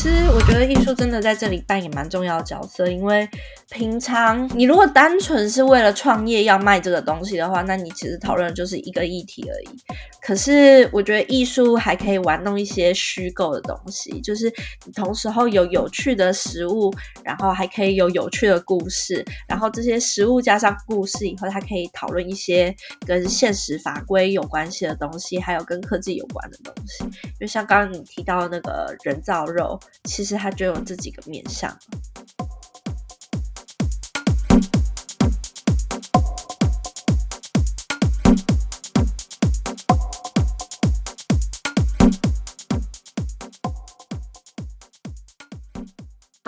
其实我觉得艺术真的在这里扮演蛮重要的角色，因为平常你如果单纯是为了创业要卖这个东西的话，那你其实讨论的就是一个议题而已。可是我觉得艺术还可以玩弄一些虚构的东西，就是你同时候有有趣的食物，然后还可以有有趣的故事，然后这些食物加上故事以后，它可以讨论一些跟现实法规有关系的东西，还有跟科技有关的东西。因为像刚刚你提到的那个人造肉。其实它就有这几个面向。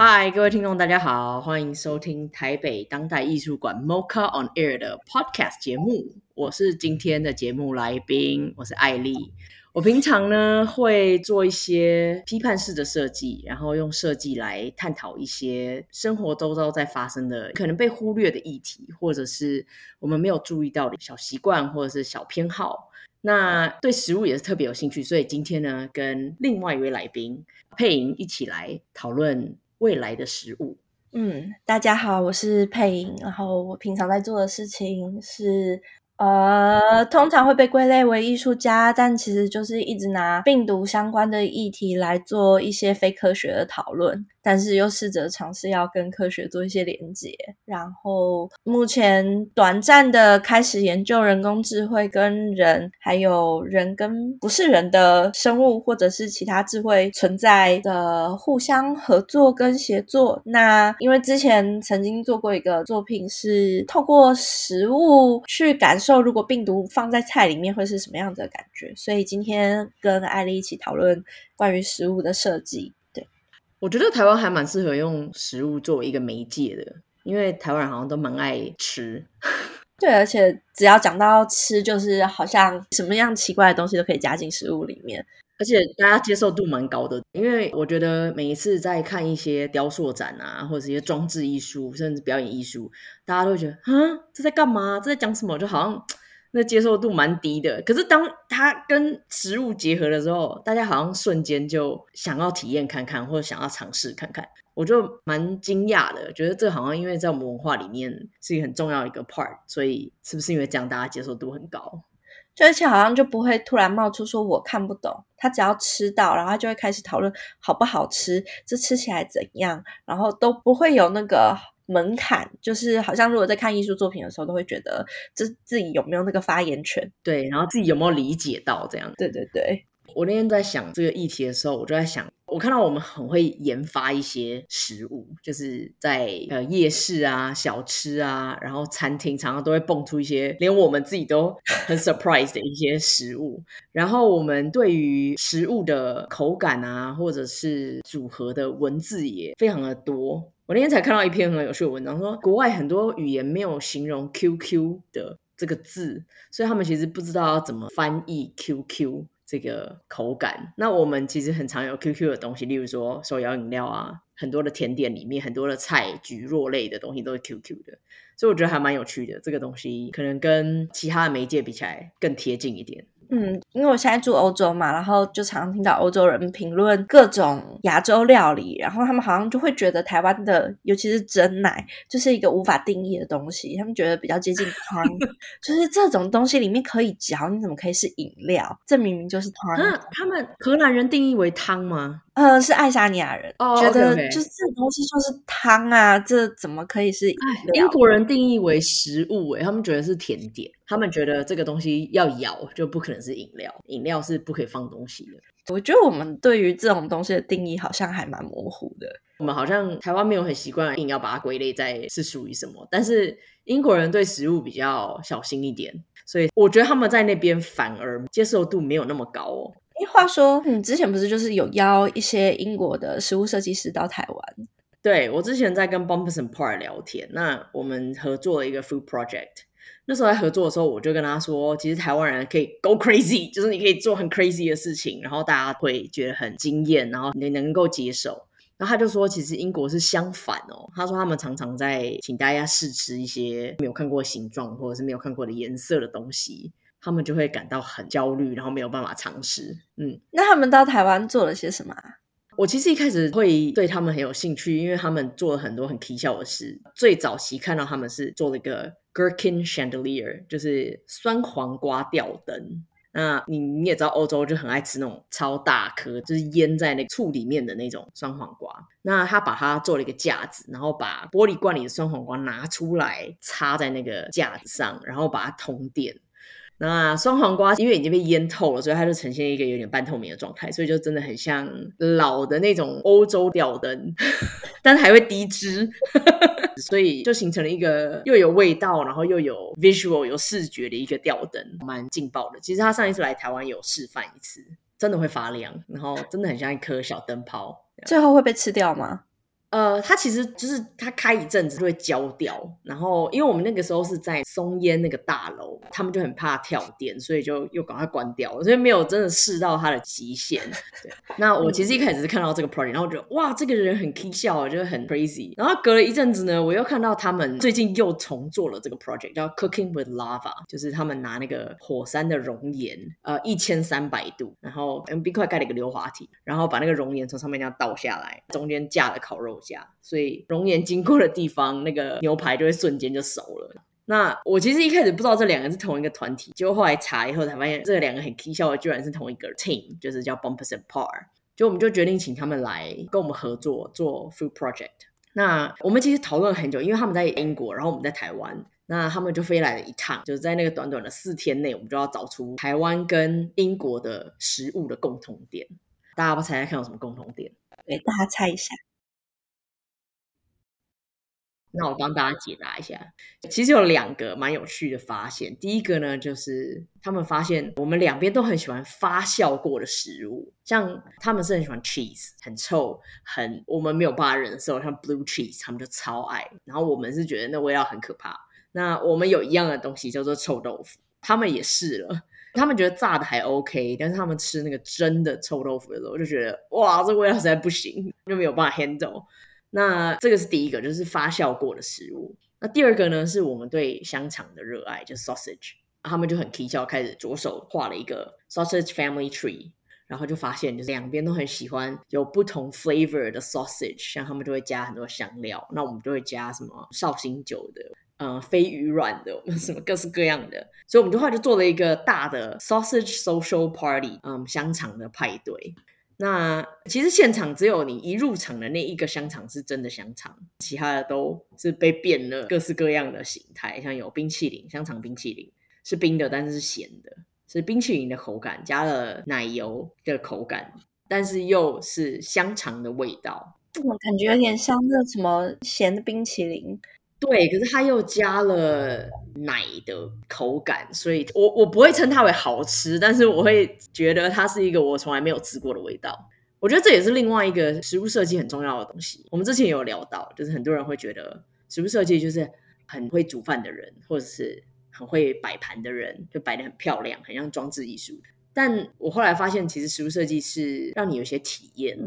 嗨，各位听众，大家好，欢迎收听台北当代艺术馆 Mocha on Air 的 Podcast 节目。我是今天的节目来宾，我是艾丽。我平常呢会做一些批判式的设计，然后用设计来探讨一些生活周遭在发生的可能被忽略的议题，或者是我们没有注意到的小习惯或者是小偏好。那对食物也是特别有兴趣，所以今天呢跟另外一位来宾佩莹一起来讨论未来的食物。嗯，大家好，我是佩莹，然后我平常在做的事情是。呃，通常会被归类为艺术家，但其实就是一直拿病毒相关的议题来做一些非科学的讨论。但是又试着尝试要跟科学做一些连接，然后目前短暂的开始研究人工智慧跟人，还有人跟不是人的生物或者是其他智慧存在的互相合作跟协作。那因为之前曾经做过一个作品，是透过食物去感受，如果病毒放在菜里面会是什么样子的感觉，所以今天跟艾丽一起讨论关于食物的设计。我觉得台湾还蛮适合用食物作为一个媒介的，因为台湾人好像都蛮爱吃。对，而且只要讲到吃，就是好像什么样奇怪的东西都可以加进食物里面，而且大家接受度蛮高的。因为我觉得每一次在看一些雕塑展啊，或者是一些装置艺术，甚至表演艺术，大家都会觉得，啊，这在干嘛？这在讲什么？就好像。那接受度蛮低的，可是当它跟食物结合的时候，大家好像瞬间就想要体验看看，或者想要尝试看看，我就蛮惊讶的，觉得这好像因为在我们文化里面是一个很重要一个 part，所以是不是因为这样大家接受度很高？就而且好像就不会突然冒出说我看不懂，他只要吃到，然后他就会开始讨论好不好吃，这吃起来怎样，然后都不会有那个。门槛就是好像如果在看艺术作品的时候，都会觉得这自己有没有那个发言权，对，然后自己有没有理解到这样。对对对，我那天在想这个议题的时候，我就在想，我看到我们很会研发一些食物，就是在呃夜市啊、小吃啊，然后餐厅常常都会蹦出一些连我们自己都很 surprise 的一些食物。然后我们对于食物的口感啊，或者是组合的文字也非常的多。我那天才看到一篇很有趣的文章，说国外很多语言没有形容 QQ 的这个字，所以他们其实不知道要怎么翻译 QQ 这个口感。那我们其实很常有 QQ 的东西，例如说手摇饮料啊，很多的甜点里面，很多的菜、蒟蒻类的东西都是 QQ 的，所以我觉得还蛮有趣的。这个东西可能跟其他的媒介比起来更贴近一点。嗯，因为我现在住欧洲嘛，然后就常常听到欧洲人评论各种亚洲料理，然后他们好像就会觉得台湾的，尤其是真奶，就是一个无法定义的东西。他们觉得比较接近汤，就是这种东西里面可以嚼，你怎么可以是饮料？这明明就是汤。那他们荷兰人定义为汤吗？呃，是爱沙尼亚人、oh, 觉得就是这东西就是汤啊.这怎么可以是？英国人定义为食物，诶他们觉得是甜点，他们觉得这个东西要咬就不可能是饮料，饮料是不可以放东西的。我觉得我们对于这种东西的定义好像还蛮模糊的。我们好像台湾没有很习惯硬要把它归类在是属于什么，但是英国人对食物比较小心一点，所以我觉得他们在那边反而接受度没有那么高哦。话说，你之前不是就是有邀一些英国的食物设计师到台湾？对，我之前在跟 Bumpers and Par 聊天，那我们合作了一个 food project。那时候在合作的时候，我就跟他说，其实台湾人可以 go crazy，就是你可以做很 crazy 的事情，然后大家会觉得很惊艳，然后你能够接受。然后他就说，其实英国是相反哦。他说他们常常在请大家试吃一些没有看过形状或者是没有看过的颜色的东西。他们就会感到很焦虑，然后没有办法尝试。嗯，那他们到台湾做了些什么？我其实一开始会对他们很有兴趣，因为他们做了很多很奇效的事。最早期看到他们是做了一个 gherkin chandelier，就是酸黄瓜吊灯。那你你也知道，欧洲就很爱吃那种超大颗，就是腌在那个醋里面的那种酸黄瓜。那他把它做了一个架子，然后把玻璃罐里的酸黄瓜拿出来，插在那个架子上，然后把它通电。那酸黄瓜因为已经被腌透了，所以它就呈现一个有点半透明的状态，所以就真的很像老的那种欧洲吊灯，但是还会滴汁。所以就形成了一个又有味道，然后又有 visual 有视觉的一个吊灯，蛮劲爆的。其实他上一次来台湾有示范一次，真的会发亮，然后真的很像一颗小灯泡。最后会被吃掉吗？呃，它其实就是它开一阵子就会焦掉，然后因为我们那个时候是在松烟那个大楼，他们就很怕跳电，所以就又赶快关掉了，所以没有真的试到它的极限。对，那我其实一开始是看到这个 project，然后觉得哇，这个人很 k 笑，就是很 crazy。然后隔了一阵子呢，我又看到他们最近又重做了这个 project，叫 Cooking with Lava，就是他们拿那个火山的熔岩，呃，一千三百度，然后用冰块盖了一个硫滑梯，然后把那个熔岩从上面这样倒下来，中间架了烤肉。所以熔岩经过的地方，那个牛排就会瞬间就熟了。那我其实一开始不知道这两个是同一个团体，结果后来查以后才发现，这两个很搞笑的居然是同一个 team，就是叫 Bumpers and Par。就我们就决定请他们来跟我们合作做 food project。那我们其实讨论了很久，因为他们在英国，然后我们在台湾，那他们就飞来了一趟，就是在那个短短的四天内，我们就要找出台湾跟英国的食物的共同点。大家不猜猜看有什么共同点？给大家猜一下。那我帮大家解答一下，其实有两个蛮有趣的发现。第一个呢，就是他们发现我们两边都很喜欢发酵过的食物，像他们是很喜欢 cheese，很臭，很我们没有办法忍受，像 blue cheese，他们就超爱。然后我们是觉得那味道很可怕。那我们有一样的东西叫做臭豆腐，他们也试了，他们觉得炸的还 OK，但是他们吃那个真的臭豆腐的时候，就觉得哇，这味道实在不行，就没有办法 handle。那这个是第一个，就是发酵过的食物。那第二个呢，是我们对香肠的热爱，就是 sausage。他们就很蹊跷，开始着手画了一个 sausage family tree，然后就发现，就是两边都很喜欢有不同 flavor 的 sausage，像他们就会加很多香料，那我们就会加什么绍兴酒的，呃，飞鱼卵的，什么各式各样的。所以我们就后来就做了一个大的 sausage social party，嗯，香肠的派对。那其实现场只有你一入场的那一个香肠是真的香肠，其他的都是被变了各式各样的形态，像有冰淇淋，香肠冰淇淋是冰的，但是是咸的，是冰淇淋的口感，加了奶油的口感，但是又是香肠的味道。我感觉有点像那什么咸的冰淇淋。对，可是它又加了奶的口感，所以我我不会称它为好吃，但是我会觉得它是一个我从来没有吃过的味道。我觉得这也是另外一个食物设计很重要的东西。我们之前有聊到，就是很多人会觉得食物设计就是很会煮饭的人，或者是很会摆盘的人，就摆得很漂亮，很像装置艺术。但我后来发现，其实食物设计是让你有些体验。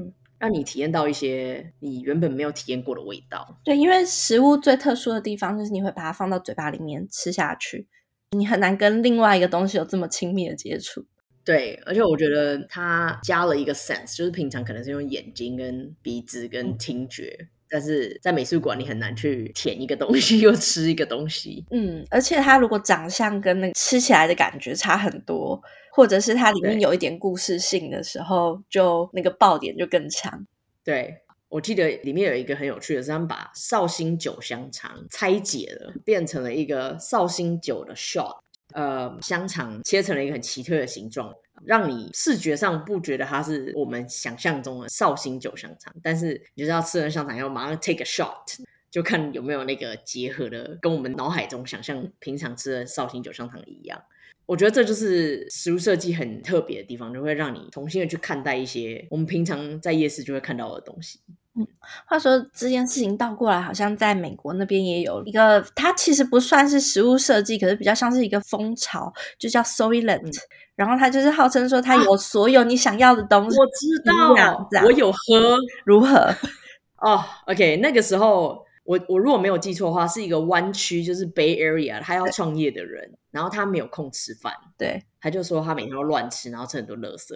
让你体验到一些你原本没有体验过的味道。对，因为食物最特殊的地方就是你会把它放到嘴巴里面吃下去，你很难跟另外一个东西有这么亲密的接触。对，而且我觉得它加了一个 sense，就是平常可能是用眼睛、跟鼻子、跟听觉，嗯、但是在美术馆你很难去舔一个东西 又吃一个东西。嗯，而且它如果长相跟那个吃起来的感觉差很多。或者是它里面有一点故事性的时候，就那个爆点就更强。对，我记得里面有一个很有趣的是，他们把绍兴酒香肠拆解了，变成了一个绍兴酒的 shot。呃，香肠切成了一个很奇特的形状，让你视觉上不觉得它是我们想象中的绍兴酒香肠，但是你就是要吃完香肠要马上 take a shot，就看有没有那个结合的，跟我们脑海中想象平常吃的绍兴酒香肠一样。我觉得这就是食物设计很特别的地方，就会让你重新的去看待一些我们平常在夜市就会看到的东西。嗯，话说这件事情倒过来，好像在美国那边也有一个，它其实不算是食物设计，可是比较像是一个风潮，就叫 Soylent。嗯，然后它就是号称说它有所有你想要的东西。啊，我知道，我有喝，如何？哦，oh，OK，那个时候。我我如果没有记错的话，是一个湾区，就是 Bay Area，他要创业的人，然后他没有空吃饭，对，他就说他每天都乱吃，然后吃很多垃圾，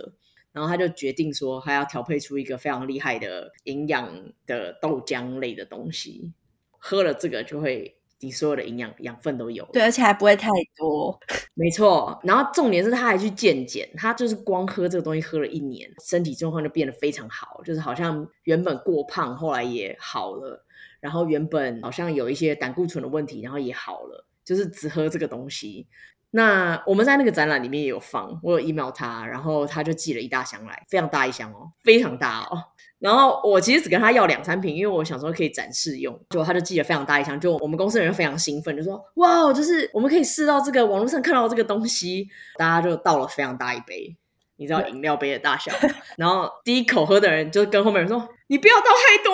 然后他就决定说，他要调配出一个非常厉害的营养的豆浆类的东西，喝了这个就会。你所有的营养养分都有，对，而且还不会太多，没错。然后重点是他还去健检，他就是光喝这个东西喝了一年，身体状况就变得非常好，就是好像原本过胖，后来也好了。然后原本好像有一些胆固醇的问题，然后也好了，就是只喝这个东西。那我们在那个展览里面也有放，我有 email 他，然后他就寄了一大箱来，非常大一箱哦，非常大哦。然后我其实只跟他要两三瓶，因为我想说可以展示用，就他就寄了非常大一箱，就我们公司的人非常兴奋，就说哇，就是我们可以试到这个网络上看到这个东西，大家就倒了非常大一杯，你知道饮料杯的大小，然后第一口喝的人就跟后面人说，你不要倒太多。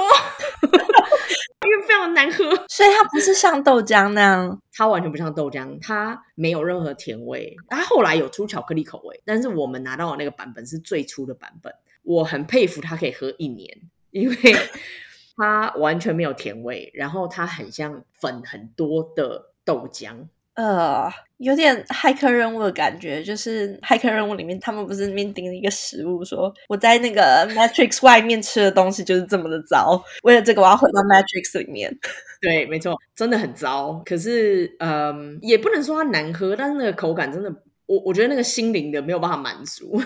因为非常难喝，所以它不是像豆浆那样，它完全不像豆浆，它没有任何甜味。它后来有出巧克力口味，但是我们拿到的那个版本是最初的版本。我很佩服它可以喝一年，因为 它完全没有甜味，然后它很像粉很多的豆浆。呃，有点骇客任务的感觉，就是骇客任务里面，他们不是那边盯了一个食物，说我在那个 Matrix 外面吃的东西就是这么的糟，为了这个我要回到 Matrix 里面。对，没错，真的很糟。可是，嗯，也不能说它难喝，但是那个口感真的，我我觉得那个心灵的没有办法满足。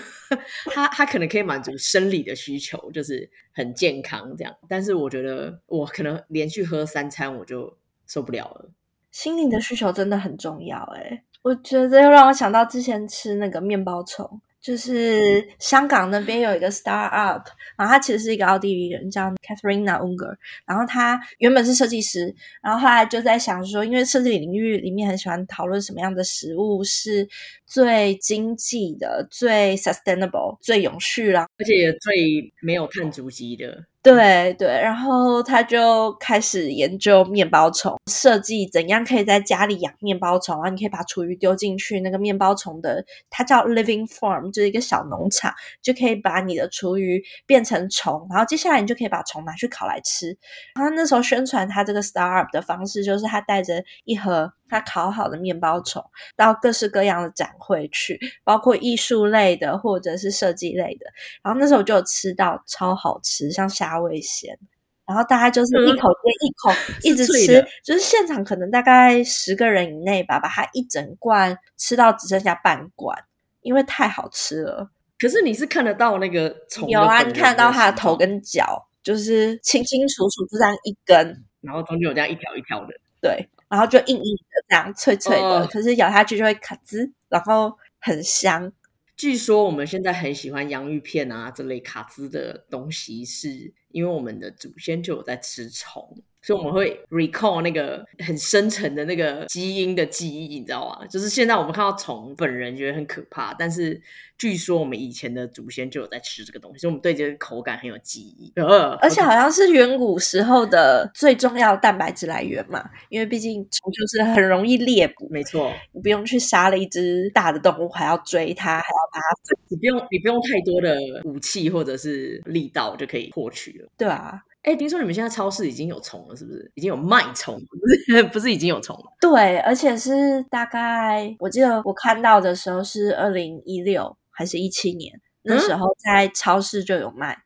他他可能可以满足生理的需求，就是很健康这样。但是我觉得我可能连续喝三餐我就受不了了。心灵的需求真的很重要，诶，我觉得又让我想到之前吃那个面包虫。就是香港那边有一个 star up，然后他其实是一个奥地利人，叫 Katharina Unger。然后他原本是设计师，然后后来就在想说，因为设计领域里面很喜欢讨论什么样的食物是最经济的、最 sustainable、最永续啦，而且也最没有碳足迹的。对对，然后他就开始研究面包虫，设计怎样可以在家里养面包虫，然后你可以把厨余丢进去，那个面包虫的，它叫 living farm，就是一个小农场，就可以把你的厨余变成虫，然后接下来你就可以把虫拿去烤来吃。然后那时候宣传他这个 startup 的方式，就是他带着一盒。他烤好的面包虫到各式各样的展会去，包括艺术类的或者是设计类的。然后那时候就有吃到超好吃，像虾味鲜。然后大家就是一口接一口 一直吃，就是现场可能大概十个人以内吧，把它一整罐吃到只剩下半罐，因为太好吃了。可是你是看得到那个虫？有啊，你看得到它的头跟脚，就是清清楚楚，就这样一根，然后中间有这样一条一条的，对。然后就硬硬的这样脆脆的，哦、可是咬下去就会卡滋，然后很香。据说我们现在很喜欢洋芋片啊这类卡滋的东西，是因为我们的祖先就有在吃虫。所以我们会 recall 那个很深层的那个基因的记忆，你知道吗？就是现在我们看到虫本人觉得很可怕，但是据说我们以前的祖先就有在吃这个东西，所以我们对这个口感很有记忆。呃，而且好像是远古时候的最重要蛋白质来源嘛，因为毕竟虫就是很容易猎捕，没错，你不用去杀了一只大的动物，还要追它，还要把它，你不用你不用太多的武器或者是力道就可以获取了，对啊。哎，听说你们现在超市已经有虫了，是不是？已经有卖虫，不是？不是已经有虫了？对，而且是大概我记得我看到的时候是二零一六还是一七年，那时候在超市就有卖，嗯、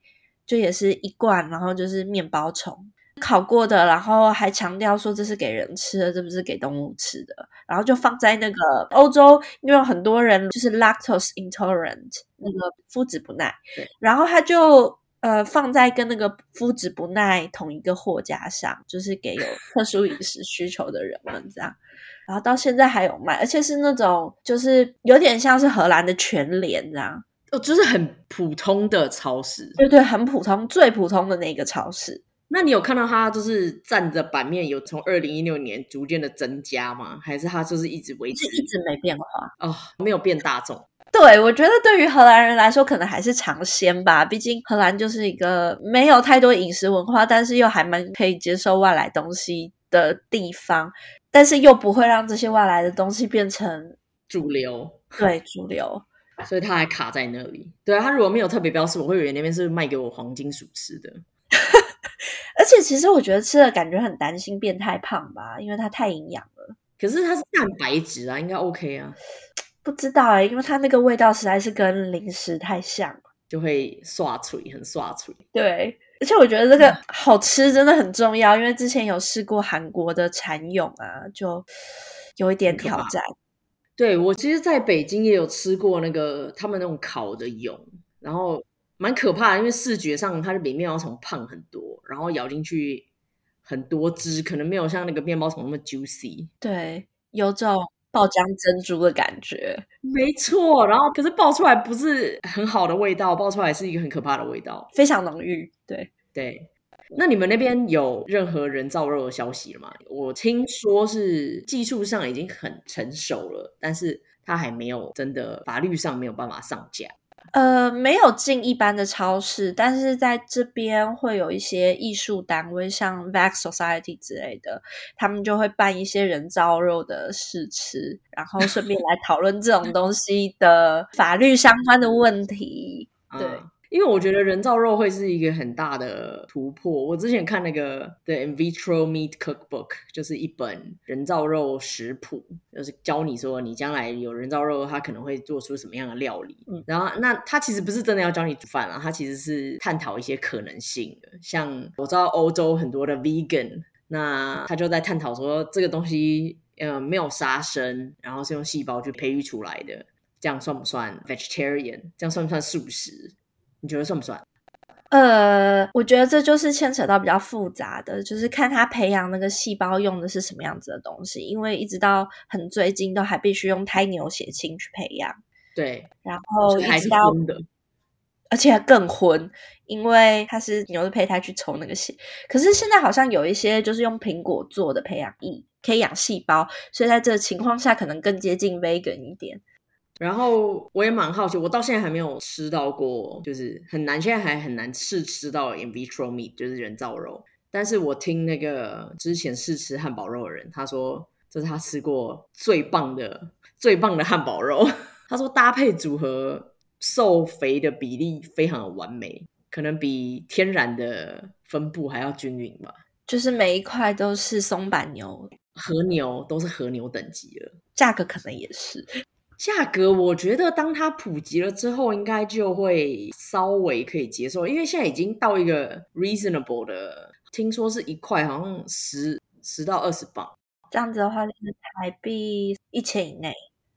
就也是一罐，然后就是面包虫烤过的，然后还强调说这是给人吃的，这不是给动物吃的，然后就放在那个欧洲，因为有很多人就是 lactose intolerant 那个麸质不耐，对然后他就。呃，放在跟那个麸质不耐同一个货架上，就是给有特殊饮食需求的人们这样。然后到现在还有卖，而且是那种就是有点像是荷兰的全联这样，哦，就是很普通的超市。对对，很普通，最普通的那个超市。那你有看到它就是占着版面有从二零一六年逐渐的增加吗？还是它就是一直维持，一直没变化？哦，没有变大众。对，我觉得对于荷兰人来说，可能还是尝鲜吧。毕竟荷兰就是一个没有太多饮食文化，但是又还蛮可以接受外来东西的地方，但是又不会让这些外来的东西变成主流。对，主流，所以它还卡在那里。对啊，它如果没有特别标示，我会以为那边是卖给我黄金鼠吃的。而且其实我觉得吃了感觉很担心变太胖吧，因为它太营养了。可是它是蛋白质啊，应该 OK 啊。不知道哎、欸，因为它那个味道实在是跟零食太像了。就会刷嘴，很刷嘴。对，而且我觉得这个好吃真的很重要，因为之前有试过韩国的蚕蛹啊，就有一点挑战。对，我其实在北京也有吃过那个他们那种烤的蛹，然后蛮可怕的，因为视觉上它的比面包虫胖很多，然后咬进去很多汁，可能没有像那个面包虫那么 juicy。对，有种爆浆珍珠的感觉。没错，然后可是爆出来不是很好的味道，爆出来是一个很可怕的味道，非常浓郁。对对。那你们那边有任何人造肉的消息了吗？我听说是技术上已经很成熟了，但是它还没有真的法律上没有办法上架。呃，没有进一般的超市，但是在这边会有一些艺术单位，像 Vax Society 之类的，他们就会办一些人造肉的试吃，然后顺便来讨论这种 东西的法律相关的问题。对。嗯因为我觉得人造肉会是一个很大的突破。我之前看那个 The In Vitro Meat Cookbook，就是一本人造肉食谱，就是教你说你将来有人造肉，它可能会做出什么样的料理。嗯，然后那它其实不是真的要教你煮饭啊，它其实是探讨一些可能性的。像我知道欧洲很多的 Vegan，那他就在探讨说这个东西呃没有杀生，然后是用细胞去培育出来的，这样算不算 vegetarian？这样算不算素食？你觉得算不算？呃，我觉得这就是牵扯到比较复杂的，就是看他培养那个细胞用的是什么样子的东西，因为一直到很最近都还必须用胎牛血清去培养。对，然后一直到，而且还更荤，因为它是牛的胚胎去抽那个血。可是现在好像有一些就是用苹果做的培养液可以养细胞，所以在这个情况下可能更接近 vegan 一点。然后我也蛮好奇，我到现在还没有吃到过，就是很难，现在还很难试吃到 in vitro meat，就是人造肉。但是我听那个之前试吃汉堡肉的人，他说这是他吃过最棒的、最棒的汉堡肉。他说搭配组合瘦肥的比例非常的完美，可能比天然的分布还要均匀吧。就是每一块都是松板牛、和牛，都是和牛等级了，价格可能也是。价格，我觉得当它普及了之后，应该就会稍微可以接受，因为现在已经到一个 reasonable 的，听说是一块好像十十到二十磅，这样子的话就是台币一千以内。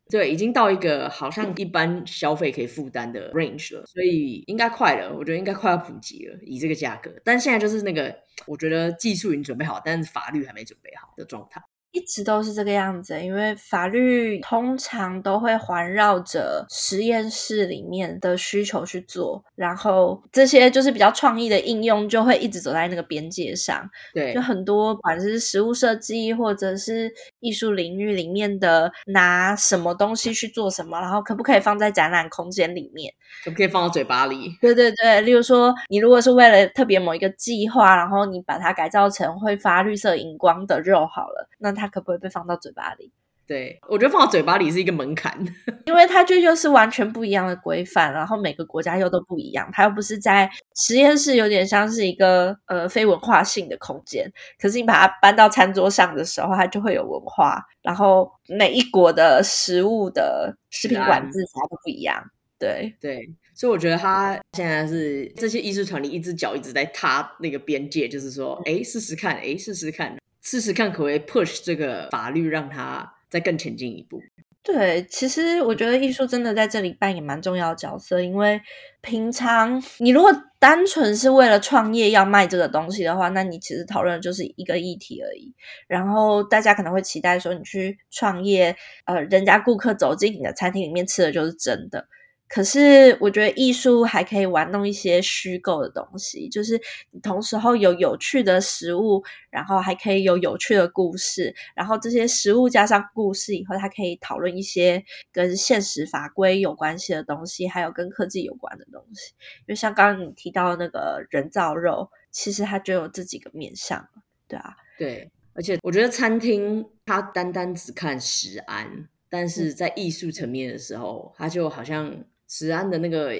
对，已经到一个好像一般消费可以负担的 range 了，所以应该快了，我觉得应该快要普及了，以这个价格。但现在就是那个，我觉得技术已经准备好，但是法律还没准备好的状态。一直都是这个样子，因为法律通常都会环绕着实验室里面的需求去做，然后这些就是比较创意的应用，就会一直走在那个边界上。对，就很多，不管是实物设计或者是艺术领域里面的，拿什么东西去做什么，然后可不可以放在展览空间里面，可不可以放到嘴巴里？对对对，例如说，你如果是为了特别某一个计划，然后你把它改造成会发绿色荧光的肉好了，那它。它可不可以被放到嘴巴里？对，我觉得放到嘴巴里是一个门槛，因为它就又是完全不一样的规范，然后每个国家又都不一样。它又不是在实验室，有点像是一个呃非文化性的空间。可是你把它搬到餐桌上的时候，它就会有文化。然后每一国的食物的食品管制才都不一样。对对，所以我觉得他现在是这些艺术团体一只脚一直在踏那个边界，就是说，哎，试试看，哎，试试看。试试看可不可以 push 这个法律，让它再更前进一步。对，其实我觉得艺术真的在这里扮演蛮重要的角色，因为平常你如果单纯是为了创业要卖这个东西的话，那你其实讨论的就是一个议题而已。然后大家可能会期待说，你去创业，呃，人家顾客走进你的餐厅里面吃的就是真的。可是，我觉得艺术还可以玩弄一些虚构的东西，就是你同时候有有趣的食物，然后还可以有有趣的故事，然后这些食物加上故事以后，它可以讨论一些跟现实法规有关系的东西，还有跟科技有关的东西。因为像刚刚你提到的那个人造肉，其实它就有这几个面向，对啊，对，而且我觉得餐厅它单单只看食安，但是在艺术层面的时候，它就好像。食安的那个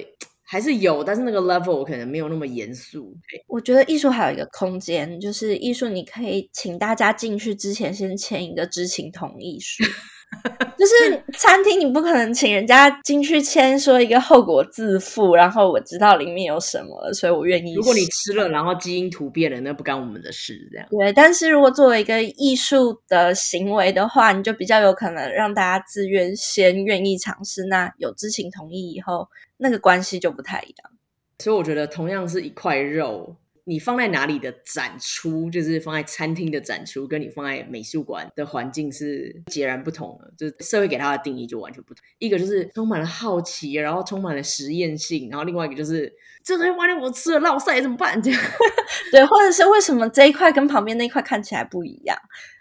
还是有，但是那个 level 可能没有那么严肃。我觉得艺术还有一个空间，就是艺术你可以请大家进去之前先签一个知情同意书，就是餐厅，你不可能请人家进去签说一个后果自负，然后我知道里面有什么了，所以我愿意。如果你吃了，然后基因突变了，那不干我们的事，这样。对，但是如果作为一个艺术的行为的话，你就比较有可能让大家自愿先愿意尝试，那有知情同意以后，那个关系就不太一样。所以我觉得，同样是一块肉。你放在哪里的展出，就是放在餐厅的展出，跟你放在美术馆的环境是截然不同的。就是社会给它的定义就完全不同。一个就是充满了好奇，然后充满了实验性，然后另外一个就是这东西万一我吃了落赛怎么办？这样 对，或者是为什么这一块跟旁边那一块看起来不一样？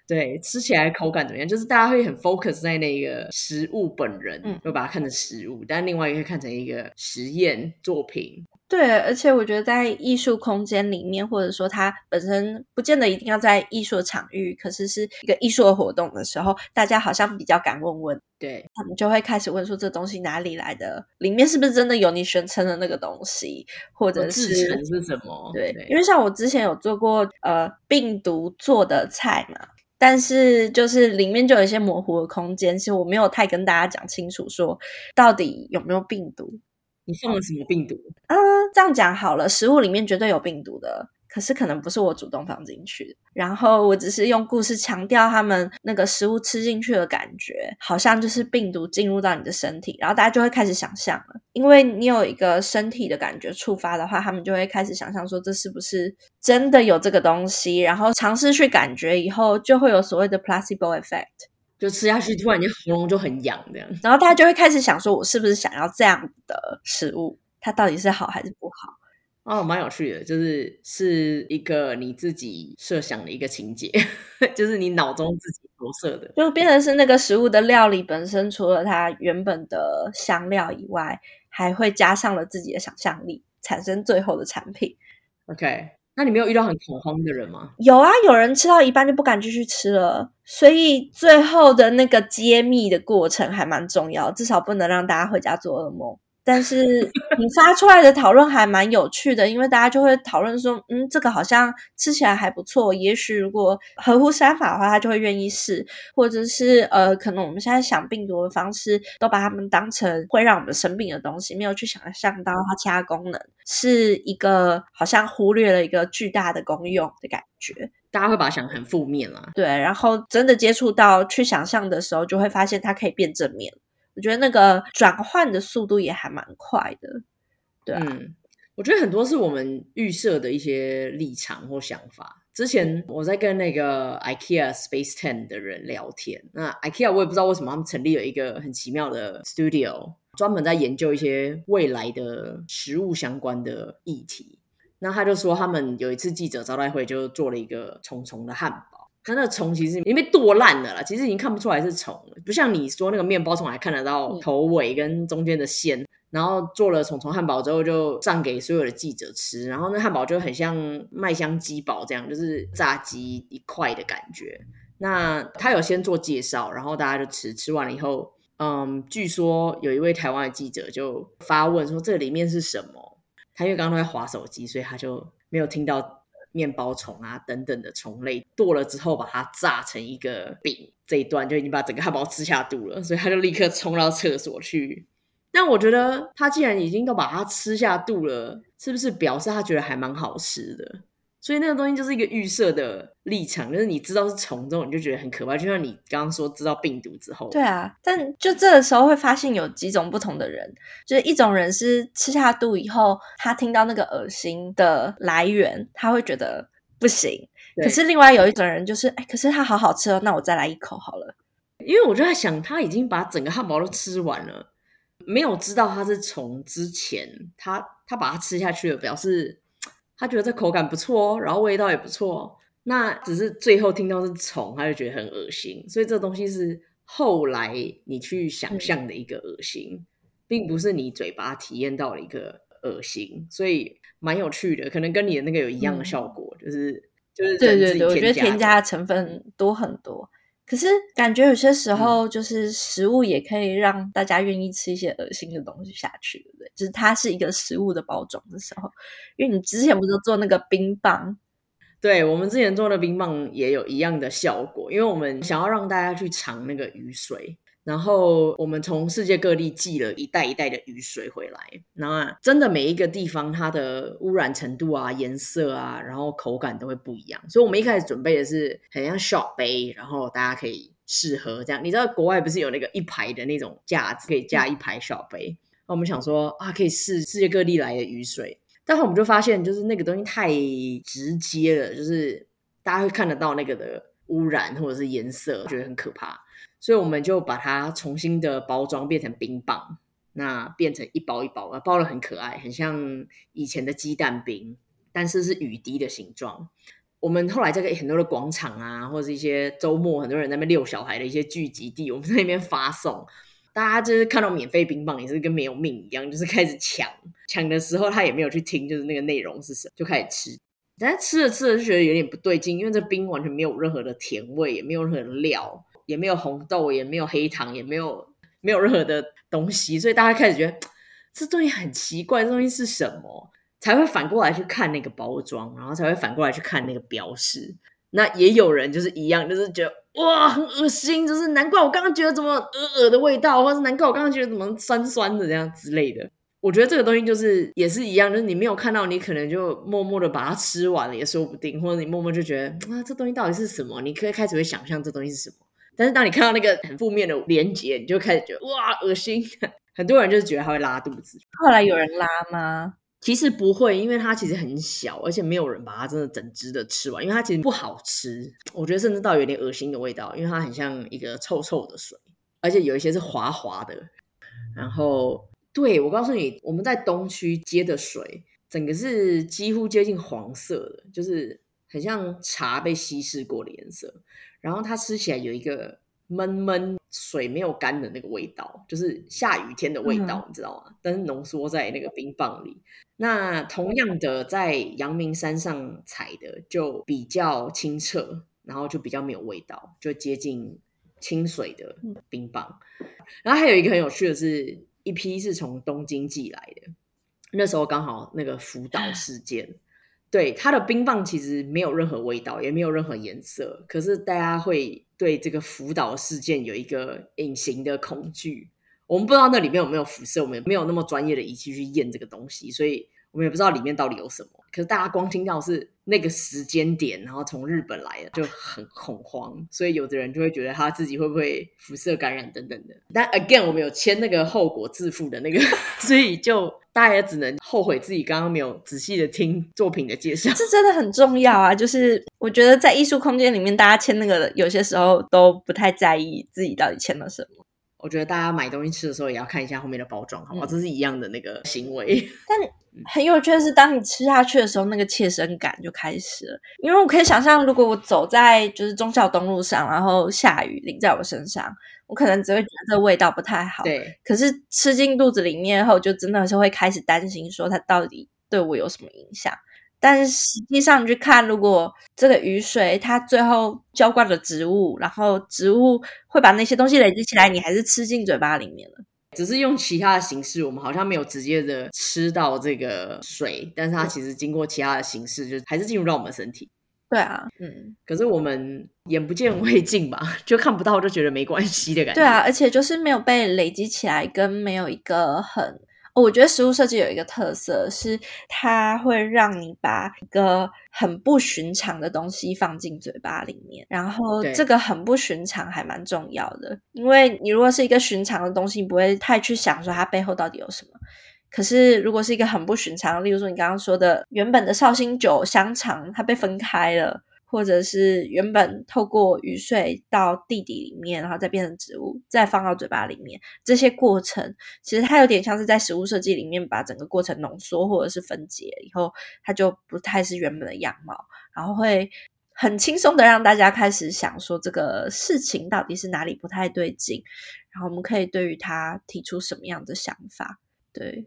对，吃起来口感怎么样？就是大家会很 focus 在那个食物本人，嗯，会把它看成食物，但另外一个看成一个实验作品。对，而且我觉得在艺术空间里面，或者说它本身不见得一定要在艺术场域，可是是一个艺术活动的时候，大家好像比较敢问问，对，他们就会开始问说这东西哪里来的，里面是不是真的有你宣称的那个东西，或者是是什么？对，对，因为像我之前有做过呃病毒做的菜嘛，但是就是里面就有一些模糊的空间，其实我没有太跟大家讲清楚说到底有没有病毒。你放了什么病毒？嗯，这样讲好了，食物里面绝对有病毒的，可是可能不是我主动放进去的。然后我只是用故事强调他们那个食物吃进去的感觉，好像就是病毒进入到你的身体，然后大家就会开始想象了，因为你有一个身体的感觉触发的话，他们就会开始想象说这是不是真的有这个东西，然后尝试去感觉以后，就会有所谓的 placebo effect。就吃下去，突然间喉咙就很痒，这样。然后大家就会开始想说，我是不是想要这样的食物？它到底是好还是不好？哦，蛮有趣的，就是是一个你自己设想的一个情节，就是你脑中自己投射的，就变成是那个食物的料理本身，除了它原本的香料以外，还会加上了自己的想象力，产生最后的产品。OK。那你没有遇到很恐慌的人吗？有啊，有人吃到一半就不敢继续吃了，所以最后的那个揭秘的过程还蛮重要，至少不能让大家回家做噩梦。但是你发出来的讨论还蛮有趣的，因为大家就会讨论说，嗯，这个好像吃起来还不错，也许如果合乎三法的话，他就会愿意试，或者是呃，可能我们现在想病毒的方式，都把它们当成会让我们生病的东西，没有去想象到它其他功能，是一个好像忽略了一个巨大的功用的感觉，大家会把它想很负面啦。对，然后真的接触到去想象的时候，就会发现它可以变正面。我觉得那个转换的速度也还蛮快的，对。嗯，我觉得很多是我们预设的一些立场或想法。之前我在跟那个 IKEA Space Ten 的人聊天，那 IKEA 我也不知道为什么他们成立了一个很奇妙的 studio，专门在研究一些未来的食物相关的议题。那他就说，他们有一次记者招待会就做了一个虫虫的汉堡。它那个虫其实已经被剁烂了啦，其实已经看不出来是虫了，不像你说那个面包虫还看得到头尾跟中间的线。嗯、然后做了虫虫汉堡之后，就上给所有的记者吃，然后那汉堡就很像麦香鸡堡这样，就是炸鸡一块的感觉。那他有先做介绍，然后大家就吃，吃完了以后，嗯，据说有一位台湾的记者就发问说：“这里面是什么？”他因为刚刚都在划手机，所以他就没有听到。面包虫啊，等等的虫类剁了之后，把它炸成一个饼，这一段就已经把整个汉堡吃下肚了，所以他就立刻冲到厕所去。但我觉得他既然已经都把它吃下肚了，是不是表示他觉得还蛮好吃的？所以那个东西就是一个预设的立场，就是你知道是虫之后，你就觉得很可怕。就像你刚刚说知道病毒之后，对啊。但就这个时候会发现有几种不同的人，就是一种人是吃下肚以后，他听到那个恶心的来源，他会觉得不行。可是另外有一种人就是，哎，可是它好好吃哦，那我再来一口好了。因为我就在想，他已经把整个汉堡都吃完了，没有知道他是虫之前，他他把它吃下去了，表示。他觉得这口感不错哦，然后味道也不错，哦那只是最后听到是虫，他就觉得很恶心。所以这东西是后来你去想象的一个恶心，嗯、并不是你嘴巴体验到了一个恶心。所以蛮有趣的，可能跟你的那个有一样的效果，嗯、就是就是对对对，我觉得添加的成分多很多。可是感觉有些时候，就是食物也可以让大家愿意吃一些恶心的东西下去，对不对？就是它是一个食物的包装的时候，因为你之前不是做那个冰棒？对，我们之前做的冰棒也有一样的效果，因为我们想要让大家去尝那个雨水，然后我们从世界各地寄了一袋一袋的雨水回来，那真的每一个地方它的污染程度啊、颜色啊，然后口感都会不一样，所以我们一开始准备的是很像 shot 杯，然后大家可以试喝这样。你知道国外不是有那个一排的那种架子，可以架一排 shot 杯？那我们想说啊，可以试世界各地来的雨水。但后我们就发现，就是那个东西太直接了，就是大家会看得到那个的污染或者是颜色，觉得很可怕。所以我们就把它重新的包装，变成冰棒，那变成一包一包，包得很可爱，很像以前的鸡蛋冰，但是是雨滴的形状。我们后来在很多的广场啊，或者是一些周末，很多人在那边遛小孩的一些聚集地，我们在那边发送。大家就是看到免费冰棒也是跟没有命一样，就是开始抢。抢的时候他也没有去听，就是那个内容是什么，就开始吃。但是吃着吃着就觉得有点不对劲，因为这冰完全没有任何的甜味，也没有任何的料，也没有红豆，也没有黑糖，也没有没有任何的东西，所以大家开始觉得这东西很奇怪，这东西是什么？才会反过来去看那个包装，然后才会反过来去看那个标识。那也有人就是一样，就是觉得。哇，很恶心，就是难怪我刚刚觉得怎么恶恶的味道，或者是难怪我刚刚觉得怎么酸酸的这样之类的。我觉得这个东西就是也是一样，就是你没有看到，你可能就默默的把它吃完了也说不定，或者你默默就觉得啊，这东西到底是什么？你可以开始会想象这东西是什么。但是当你看到那个很负面的连结，你就开始觉得哇，恶心。很多人就是觉得它会拉肚子。后来有人拉吗？其实不会，因为它其实很小，而且没有人把它真的整只的吃完，因为它其实不好吃。我觉得甚至到有点恶心的味道，因为它很像一个臭臭的水，而且有一些是滑滑的。然后，对，我告诉你，我们在东区接的水，整个是几乎接近黄色的，就是很像茶被稀释过的颜色。然后它吃起来有一个闷闷。水没有干的那个味道，就是下雨天的味道，嗯、你知道吗？但是浓缩在那个冰棒里。那同样的，在阳明山上采的就比较清澈，然后就比较没有味道，就接近清水的冰棒。嗯、然后还有一个很有趣的是，一批是从东京寄来的，那时候刚好那个福岛事件。对，它的冰棒其实没有任何味道，也没有任何颜色，可是大家会对这个福岛事件有一个隐形的恐惧。我们不知道那里面有没有辐射，我们没有那么专业的仪器去验这个东西，所以我们也不知道里面到底有什么。可是大家光听到是那个时间点，然后从日本来的，就很恐慌，所以有的人就会觉得他自己会不会辐射感染等等的。但 again，我们有签那个后果自负的那个，所以就大家只能后悔自己刚刚没有仔细的听作品的介绍。这真的很重要啊！就是我觉得在艺术空间里面，大家签那个有些时候都不太在意自己到底签了什么。我觉得大家买东西吃的时候也要看一下后面的包装，好不好？这是一样的那个行为。但很有趣的是，当你吃下去的时候，那个切身感就开始了。因为我可以想象，如果我走在就是忠孝东路上，然后下雨淋在我身上，我可能只会觉得这味道不太好。对。可是吃进肚子里面后，就真的是会开始担心，说它到底对我有什么影响。但是实际上，你去看，如果这个雨水它最后浇灌了植物，然后植物会把那些东西累积起来，你还是吃进嘴巴里面了。只是用其他的形式，我们好像没有直接的吃到这个水，但是它其实经过其他的形式，就还是进入到我们的身体。对啊，嗯。可是我们眼不见为净吧，就看不到，就觉得没关系的感觉。对啊，而且就是没有被累积起来，跟没有一个很。我觉得食物设计有一个特色，是它会让你把一个很不寻常的东西放进嘴巴里面，然后这个很不寻常还蛮重要的，因为你如果是一个寻常的东西，你不会太去想说它背后到底有什么。可是如果是一个很不寻常，例如说你刚刚说的原本的绍兴酒香肠，它被分开了。或者是原本透过雨水到地底里面，然后再变成植物，再放到嘴巴里面，这些过程其实它有点像是在食物设计里面把整个过程浓缩或者是分解以后，它就不太是原本的样貌，然后会很轻松的让大家开始想说这个事情到底是哪里不太对劲，然后我们可以对于它提出什么样的想法？对，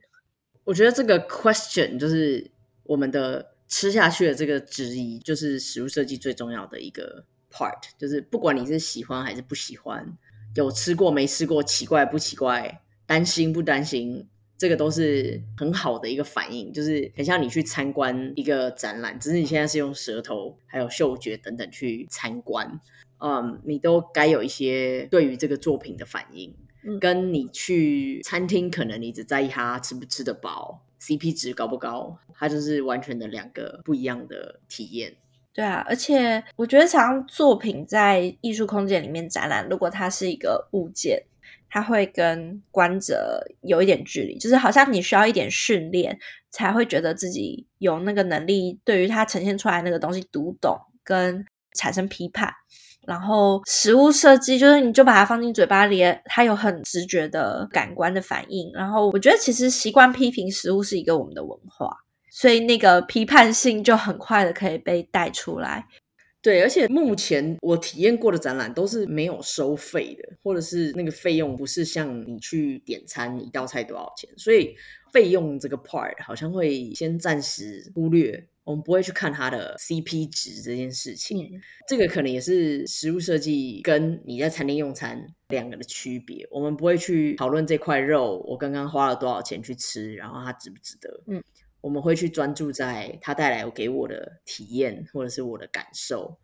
我觉得这个 question 就是我们的。吃下去的这个质疑，就是食物设计最重要的一个 part，就是不管你是喜欢还是不喜欢，有吃过没吃过，奇怪不奇怪，担心不担心，这个都是很好的一个反应，就是很像你去参观一个展览，只是你现在是用舌头还有嗅觉等等去参观，嗯，你都该有一些对于这个作品的反应，嗯，跟你去餐厅，可能你只在意它吃不吃得饱，CP 值高不高，它就是完全的两个不一样的体验。对啊，而且我觉得，常作品在艺术空间里面展览，如果它是一个物件，它会跟观者有一点距离，就是好像你需要一点训练，才会觉得自己有那个能力，对于它呈现出来那个东西读懂跟产生批判。然后食物设计，就是你就把它放进嘴巴里，它有很直觉的感官的反应。然后我觉得，其实习惯批评食物是一个我们的文化。所以那个批判性就很快的可以被带出来，对，而且目前我体验过的展览都是没有收费的，或者是那个费用不是像你去点餐一道菜多少钱，所以费用这个 part 好像会先暂时忽略，我们不会去看它的 CP 值这件事情。嗯，这个可能也是食物设计跟你在餐厅用餐两个的区别，我们不会去讨论这块肉我刚刚花了多少钱去吃，然后它值不值得。嗯。我们会去专注在它带来给我的体验，或者是我的感受，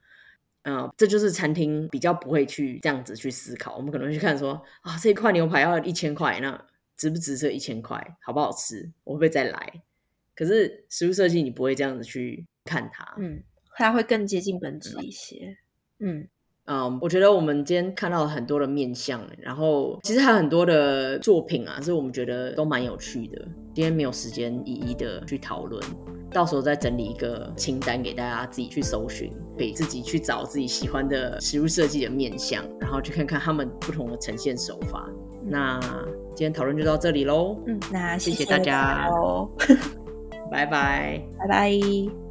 嗯、呃，这就是餐厅比较不会去这样子去思考。我们可能会去看说，啊，这一块牛排要一千块，那值不值这一千块？好不好吃？我会不会再来？可是食物设计你不会这样子去看它，嗯，它会更接近本质一些，嗯。嗯嗯，um, 我觉得我们今天看到了很多的面相，然后其实还有很多的作品啊，是我们觉得都蛮有趣的。今天没有时间一一的去讨论，到时候再整理一个清单给大家自己去搜寻，可以自己去找自己喜欢的食物设计的面相，然后去看看他们不同的呈现手法。嗯、那今天讨论就到这里喽，嗯，那谢谢，大家，拜拜，拜拜。